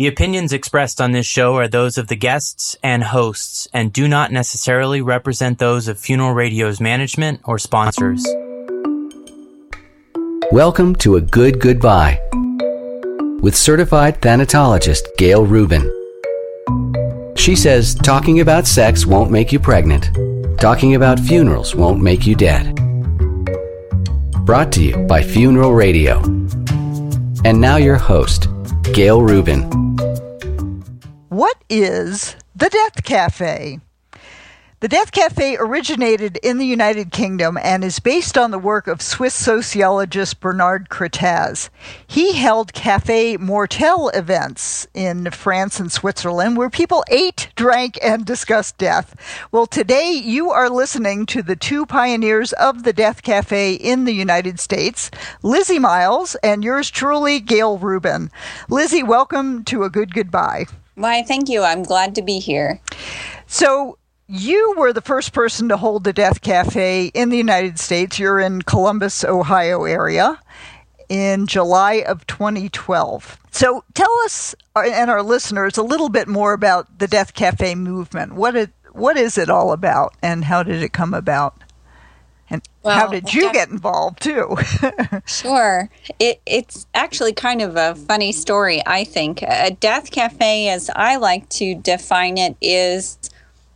The opinions expressed on this show are those of the guests and hosts and do not necessarily represent those of Funeral Radio's management or sponsors. Welcome to A Good Goodbye with certified thanatologist Gail Rubin. She says talking about sex won't make you pregnant, talking about funerals won't make you dead. Brought to you by Funeral Radio. And now your host, Gail Rubin. What is the Death Cafe? The Death Cafe originated in the United Kingdom and is based on the work of Swiss sociologist Bernard Crettaz. He held Cafe Mortel events in France and Switzerland where people ate, drank, and discussed death. Well, today you are listening to the two pioneers of the Death Cafe in the United States, Lizzy Miles and yours truly, Gail Rubin. Lizzy, welcome to A Good Goodbye. Why, thank you. I'm glad to be here. So, you were the first person to hold the Death Cafe in the United States. You're in Columbus, Ohio area in July of 2012. So tell us uh, and our listeners a little bit more about the Death Cafe movement. What it, what is it all about and how did it come about? And well, how did you get involved too? sure. It, it's actually kind of a funny story, I think. A death cafe, as I like to define it, is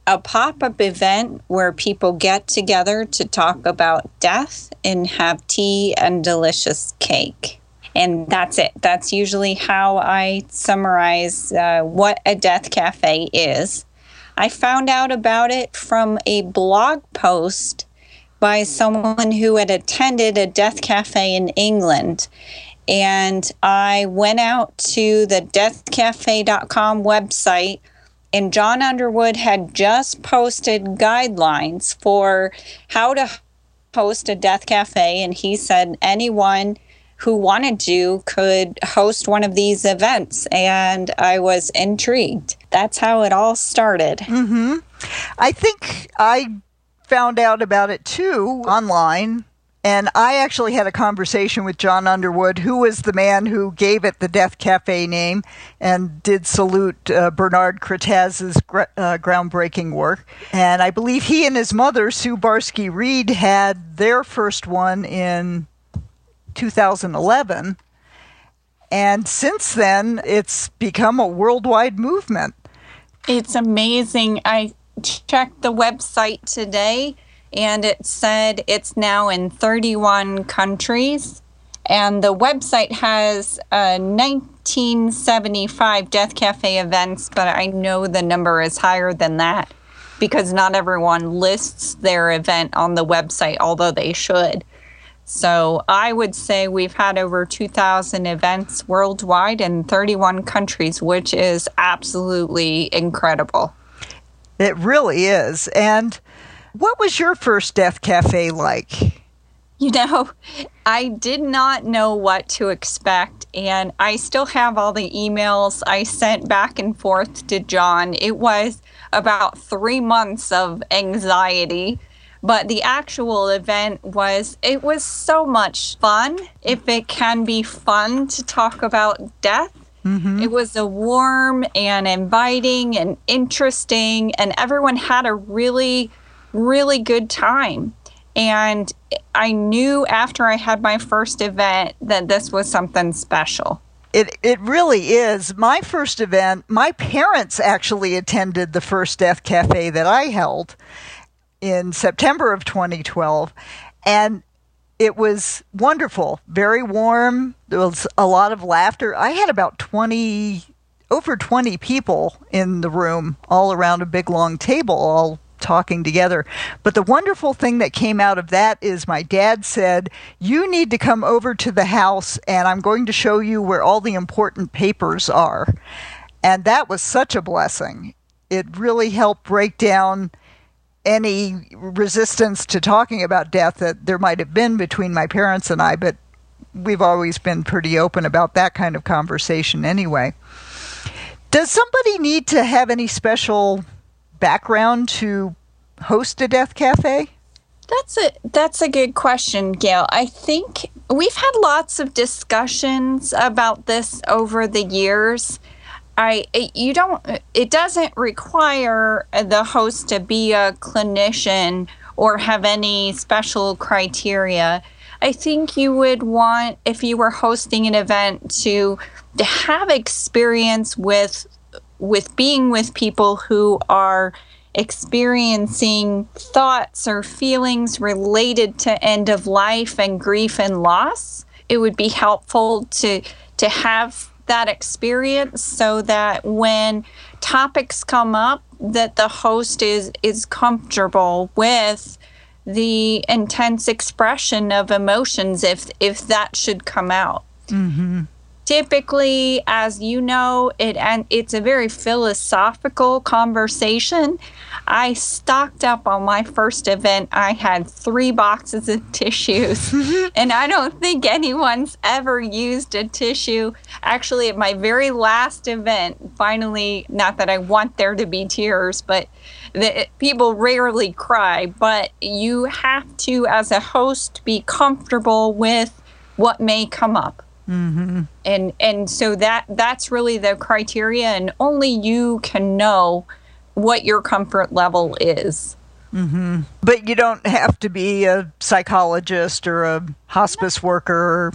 a pop up event where people get together to talk about death and have tea and delicious cake. And that's it. That's usually how I summarize uh, what a death cafe is. I found out about it from a blog post by someone who had attended a death cafe in England. And I went out to the deathcafe.com website and Jon Underwood had just posted guidelines for how to host a death cafe. And he said anyone who wanted to could host one of these events. And I was intrigued. That's how it all started. Mm-hmm. I think I found out about it too online and I actually had a conversation with Jon Underwood, who was the man who gave it the Death Cafe name and did salute uh, Bernard Crettaz's gr- uh, groundbreaking work. And I believe he and his mother, Sue Barsky Reid, had their first one in 2011. And since then, it's become a worldwide movement. It's amazing. I checked the website today and it said it's now in 31 countries. And the website has uh, 1975 Death Cafe events, but I know the number is higher than that because not everyone lists their event on the website, although they should. So I would say we've had over 2,000 events worldwide in 31 countries, which is absolutely incredible. It really is. And what was your first Death Cafe like? You know, I did not know what to expect, and I still have all the emails I sent back and forth to Jon. It was about three months of anxiety, but the actual event was, it was so much fun. If it can be fun to talk about death, Mm-hmm. It was a warm and inviting and interesting, and everyone had a really really good time. And I knew after I had my first event that this was something special. It, it really is. My first event, my parents actually attended the first Death Cafe that I held in September of 2012. And it was wonderful, very warm. There was a lot of laughter. I had about 20, over 20 people in the room, all around a big long table, all talking together. But the wonderful thing that came out of that is my dad said, You need to come over to the house and I'm going to show you where all the important papers are. And that was such a blessing. It really helped break down any resistance to talking about death that there might have been between my parents and I, but we've always been pretty open about that kind of conversation anyway. Does somebody need to have any special background to host a death cafe? That's a that's a good question, Gail. I think we've had lots of discussions about this over the years. I you don't it doesn't require the host to be a clinician or have any special criteria. I think you would want if you were hosting an event to to have experience with with being with people who are experiencing thoughts or feelings related to end of life and grief and loss it would be helpful to to have that experience so that when topics come up that the host is is comfortable with the intense expression of emotions if if that should come out. Mm-hmm typically as you know it and it's a very philosophical conversation. I stocked up on my first event. I had three boxes of tissues and i don't think anyone's ever used a tissue. Actually at my very last event finally not that i want there to be tears but the, people rarely cry but you have to as a host be comfortable with what may come up Mm-hmm. And and so that that's really the criteria, and only you can know what your comfort level is. Mm-hmm. But you don't have to be a psychologist or a hospice worker.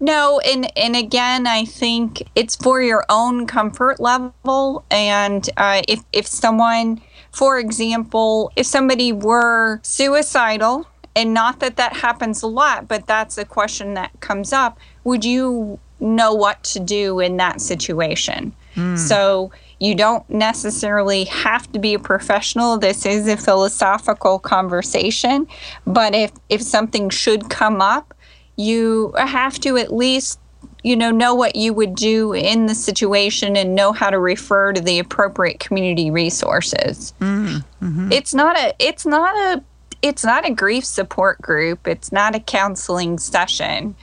No, and and again, I think it's for your own comfort level. And uh, if if someone, for example, if somebody were suicidal, and not that that happens a lot, but that's a question that comes up would you know what to do in that situation? Mm. So you don't necessarily have to be a professional. This is a philosophical conversation, but if if something should come up, you have to at least you know know what you would do in the situation and know how to refer to the appropriate community resources. Mm. Mm-hmm. It's not a it's not a it's not a grief support group. It's not a counseling session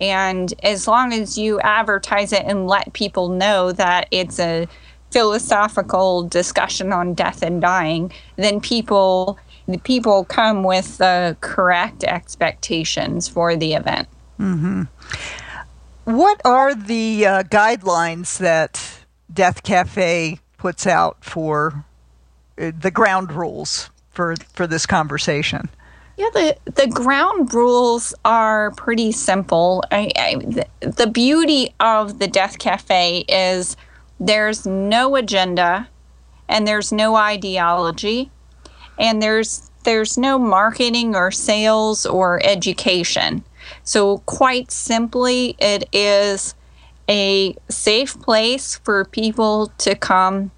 and as long as you advertise it and let people know that it's a philosophical discussion on death and dying, then people the people come with the correct expectations for the event. Mm-hmm. What are the uh, guidelines that Death Cafe puts out for uh, the ground rules for for this conversation? Yeah, the, the ground rules are pretty simple. I, I, the, the beauty of the Death Cafe is there's no agenda and there's no ideology and there's there's no marketing or sales or education. So quite simply it is a safe place for people to come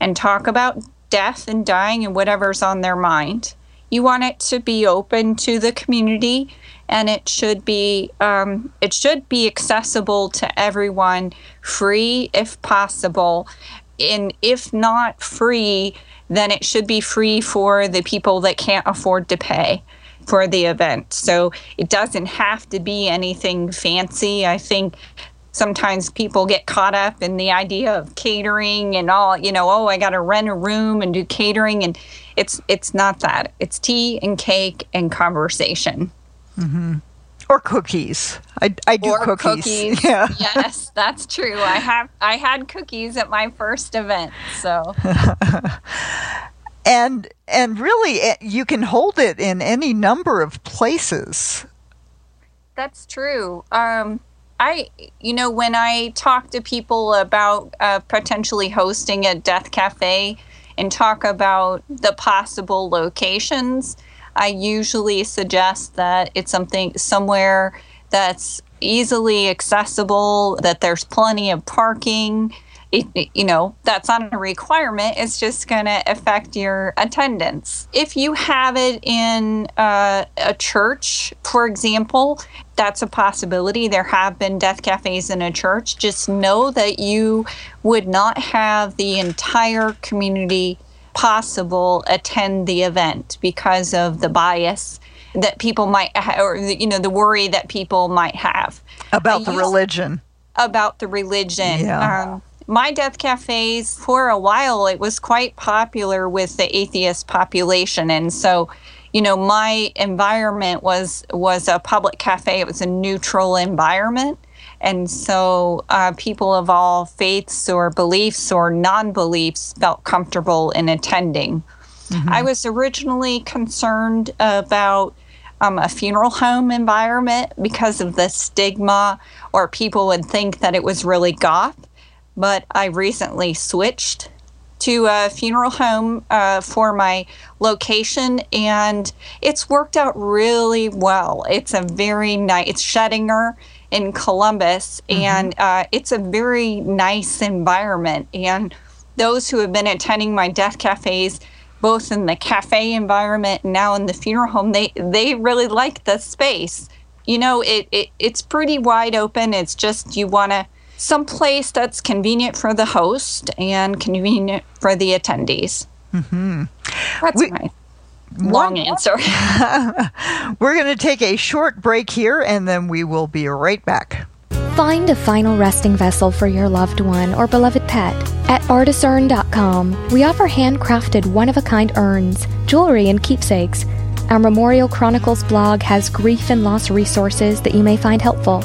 and talk about death and dying and whatever's on their mind. You want it to be open to the community, and it should be um, it should be accessible to everyone, free if possible, and if not free, then it should be free for the people that can't afford to pay for the event. So it doesn't have to be anything fancy. I think sometimes people get caught up in the idea of catering and all, you know, oh, I got to rent a room and do catering and it's it's not that. It's tea and cake and conversation. Mm-hmm. Or cookies. I, I do or cookies. cookies. Yeah. yes, that's true. I have I had cookies at my first event. So. and and really, eh, you can hold it in any number of places. That's true. Um, I, you know, when I talk to people about uh, potentially hosting a death cafe, and talk about the possible locations, I usually suggest that it's something somewhere that's easily accessible, that there's plenty of parking, it, you know, that's not a requirement. It's just going to affect your attendance. If you have it in uh, a church, for example, that's a possibility. There have been death cafes in a church. Just know that you would not have the entire community possible attend the event because of the bias that people might ha- or you know the worry that people might have about the religion about the religion yeah. Um, my death cafes for a while it was quite popular with the atheist population and so you know my environment was was a public cafe it was a neutral environment And so uh, people of all faiths or beliefs or non beliefs felt comfortable in attending. Mm-hmm. I was originally concerned about um, a funeral home environment because of the stigma, or people would think that it was really goth. But I recently switched to a funeral home uh, for my location, and it's worked out really well. It's a very nice, it's Schoedinger in Columbus, mm-hmm. and uh, it's a very nice environment. And those who have been attending my death cafes, both in the cafe environment and now in the funeral home, they they really like the space. You know, it, it it's pretty wide open. It's just you want to some place that's convenient for the host and convenient for the attendees. Mm-hmm. That's we, my long answer. We're going to take a short break here and then we will be right back. Find a final resting vessel for your loved one or beloved pet. At artisurn.com, we offer handcrafted one of a kind urns, jewelry, and keepsakes. Our Memorial Chronicles blog has grief and loss resources that you may find helpful.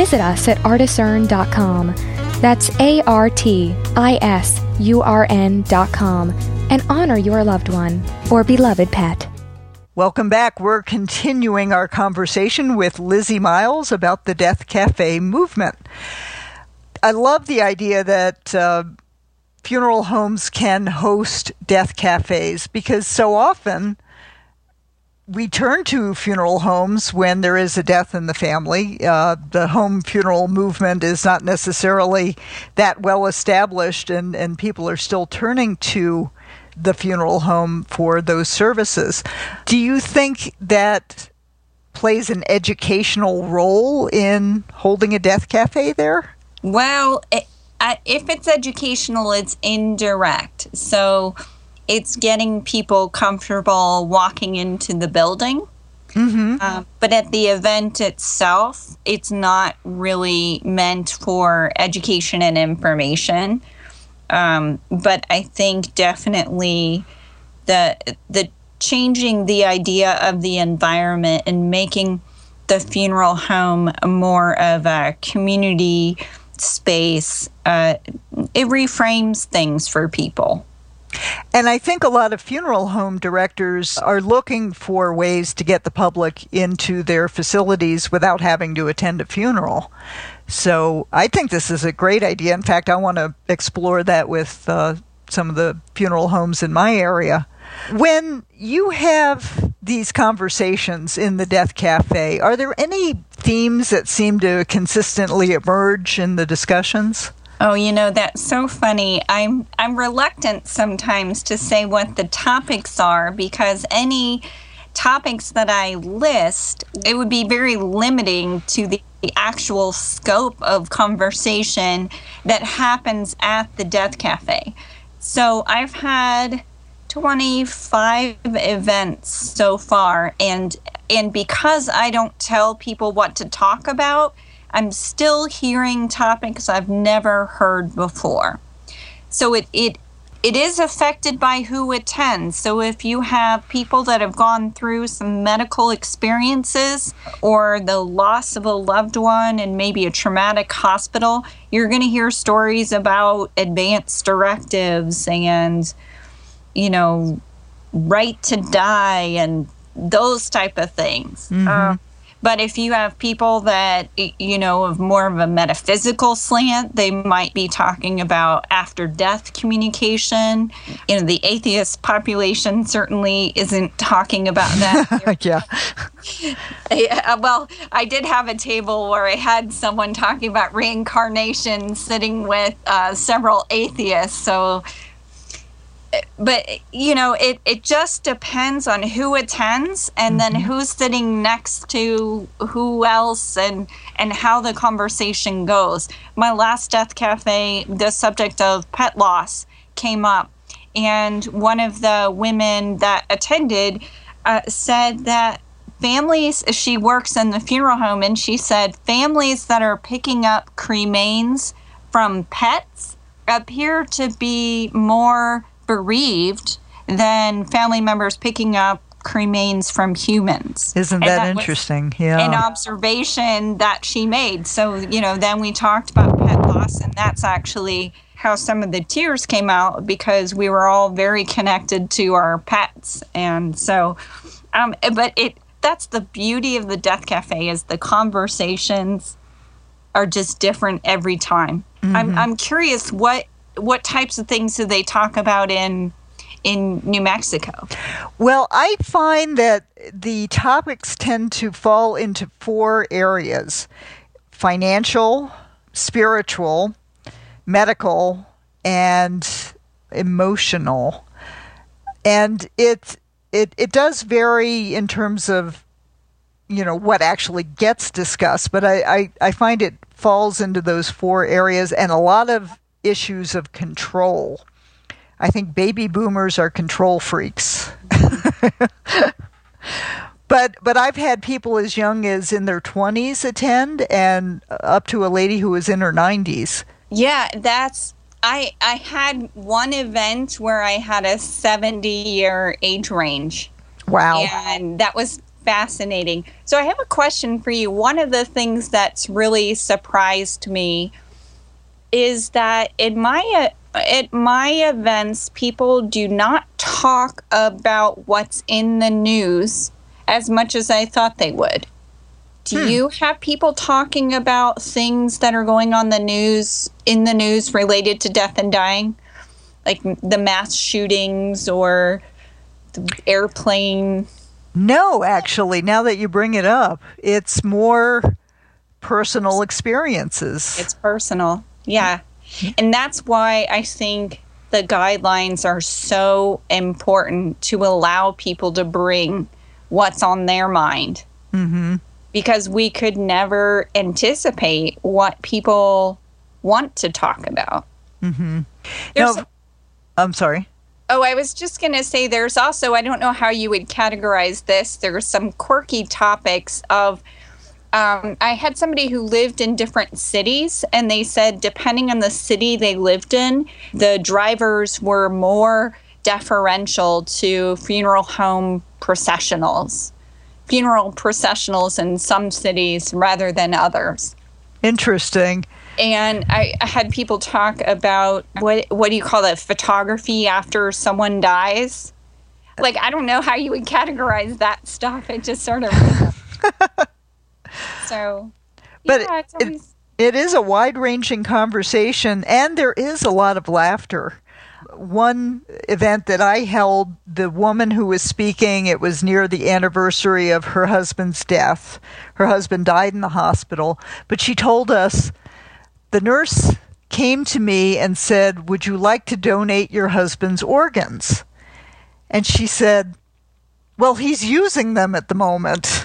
Visit us at artisurn.com. That's A R T I S U R N.com and honor your loved one or beloved pet. Welcome back. We're continuing our conversation with Lizzy Miles about the Death Cafe movement. I love the idea that uh, funeral homes can host death cafes because so often we turn to funeral homes when there is a death in the family. Uh, the home funeral movement is not necessarily that well established, and, and people are still turning to the funeral home for those services. Do you think that plays an educational role in holding a death cafe there? Well, it, if it's educational, it's indirect. So it's getting people comfortable walking into the building. Mm-hmm. Uh, but at the event itself, it's not really meant for education and information. Um, but I think definitely the the changing the idea of the environment and making the funeral home more of a community space, uh, it reframes things for people. And I think a lot of funeral home directors are looking for ways to get the public into their facilities without having to attend a funeral. So I think this is a great idea. In fact, I want to explore that with uh, some of the funeral homes in my area. When you have these conversations in the Death Cafe, are there any themes that seem to consistently emerge in the discussions? Oh, you know that's so funny. I'm I'm reluctant sometimes to say what the topics are because any topics that I list, it would be very limiting to the actual scope of conversation that happens at the Death Cafe. So I've had 25 events so far and and because I don't tell people what to talk about, I'm still hearing topics I've never heard before. So it it it is affected by who attends. So if you have people that have gone through some medical experiences or the loss of a loved one and maybe a traumatic hospital, you're going to hear stories about advanced directives and you know right to die and those type of things. Mm-hmm. Uh, but if you have people that, you know, of more of a metaphysical slant, they might be talking about after death communication. You know, the atheist population certainly isn't talking about that. yeah. yeah. Well, I did have a table where I had someone talking about reincarnation sitting with uh, several atheists. So, but you know it, it just depends on who attends and mm-hmm. then who's sitting next to who else and and how the conversation goes my last death cafe the subject of pet loss came up and one of the women that attended uh, said that families she works in the funeral home and she said families that are picking up cremains from pets appear to be more bereaved than family members picking up cremains from humans. Isn't And that, interesting? Yeah. An observation that she made. So, you know, then we talked about pet loss, and that's actually how some of the tears came out because we were all very connected to our pets. And so, um, but it, that's the beauty of the Death Cafe is the conversations are just different every time. I'm, I'm curious what what types of things do they talk about in in New Mexico? Well, I find that the topics tend to fall into four areas financial, spiritual, medical, and emotional. And it, it, it does vary in terms of you know what actually gets discussed but I, I, I find it falls into those four areas and a lot of issues of control i think baby boomers are control freaks but but i've had people as young as in their 20s attend and up to a lady who was in her 90s Yeah, that's I I had one event where I had a 70 year age range. wow And that was fascinating. So I have a question for you. One of the things that's really surprised me is that in my uh, at my events people do not talk about what's in the news as much as I thought they would. Do hmm. you have people talking about things that are going on the news in the news related to death and dying? Like the mass shootings or the airplane no actually now that you bring it up it's more personal experiences It's personal. Yeah. And that's why I think the guidelines are so important to allow people to bring what's on their mind. Mm-hmm. Because we could never anticipate what people want to talk about. Mm-hmm. No, i'm sorry Oh, I was just going to say there's also, I don't know how you would categorize this. There's some quirky topics of, um, I had somebody who lived in different cities, and they said depending on the city they lived in, the drivers were more deferential to funeral home processionals, funeral processionals in some cities rather than others. Interesting. And I, I had people talk about what what do you call that photography after someone dies? Like i don't know how you would categorize that stuff. It just sort of so But yeah, it's it- always, It is a wide ranging conversation, and there is a lot of laughter. One event that I held, the woman who was speaking, it was near the anniversary of her husband's death. Her husband died in the hospital, but she told us the nurse came to me and said, Would you like to donate your husband's organs? And she said, Well, he's using them at the moment.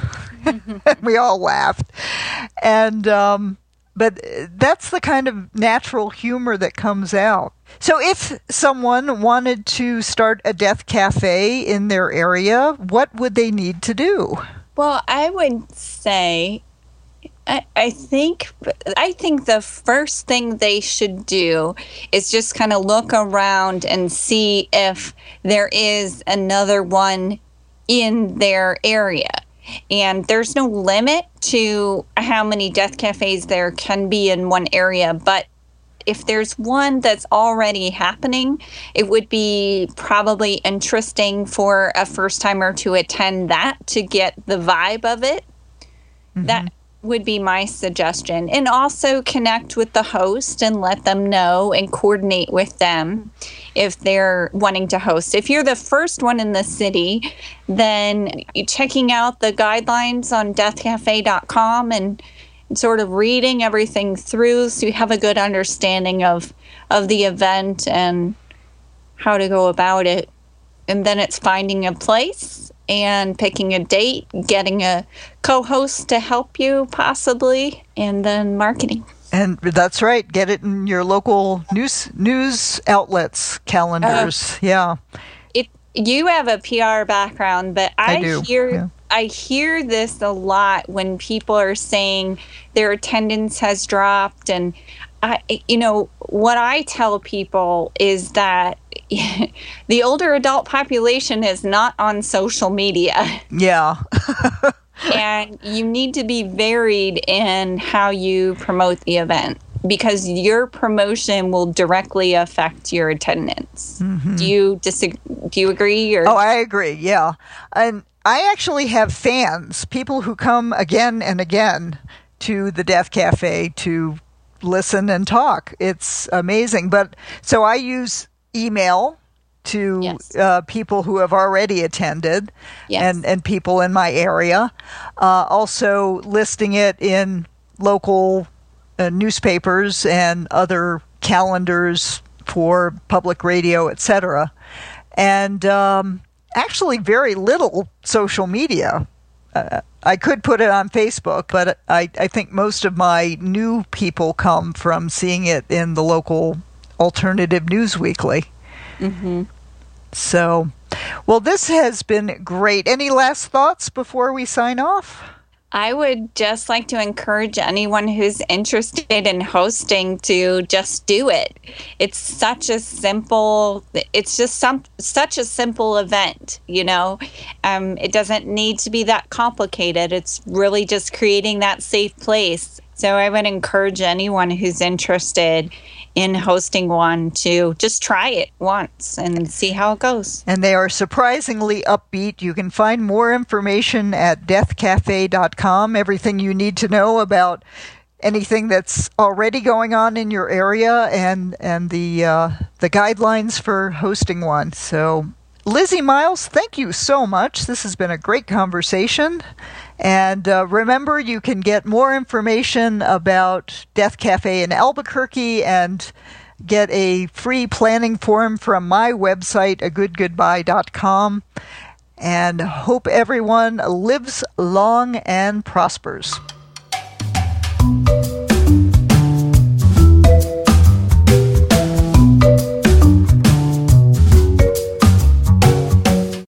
we all laughed. And, um, but that's the kind of natural humor that comes out. So, if someone wanted to start a death cafe in their area, what would they need to do? well i would say I, I think I think the first thing they should do is just kind of look around and see if there is another one in their area. And there's no limit to how many death cafes there can be in one area, but if there's one that's already happening, it would be probably interesting for a first timer to attend that to get the vibe of it. That mm-hmm. Would be my suggestion. And also connect with the host and let them know and coordinate with them if they're wanting to host. If you're the first one in the city, then checking out the guidelines on deathcafe.com and sort of reading everything through so you have a good understanding of of the event and how to go about it. And then it's finding a place and picking a date, getting a co-host to help you possibly, and then marketing. And that's right. Get it in your local news news outlets calendars. Uh, yeah. it you have a PR background, but I, I do, hear yeah. I hear this a lot when people are saying their attendance has dropped and I, you know, what I tell people is that the older adult population is not on social media. Yeah. and you need to be varied in how you promote the event because your promotion will directly affect your attendance. Mm-hmm. Do you disagree? Do you agree? Or? Oh, I agree. Yeah, and I actually have fans, people who come again and again to the Death Cafe to listen and talk. It's amazing. But so I use email to yes. uh, people who have already attended yes. and, and people in my area. Uh, also, listing it in local uh, newspapers and other calendars for public radio, etc. And um, actually, very little social media. I could put it on Facebook, but I, I think most of my new people come from seeing it in the local alternative news weekly. Mm-hmm. So, well, this has been great. Any last thoughts before we sign off? I would just like to encourage anyone who's interested in hosting to just do it. It's such a simple it's just some such a simple event, you know. Um, it doesn't need to be that complicated. It's really just creating that safe place. So I would encourage anyone who's interested in hosting one to just try it once and see how it goes. And they are surprisingly upbeat. You can find more information at deathcafe.com, everything you need to know about anything that's already going on in your area and and the uh, the guidelines for hosting one. So Lizzy Miles, thank you so much. This has been a great conversation. And uh, remember, you can get more information about Death Cafe in Albuquerque and get a free planning form from my website, agoodgoodbye.com. And hope everyone lives long and prospers.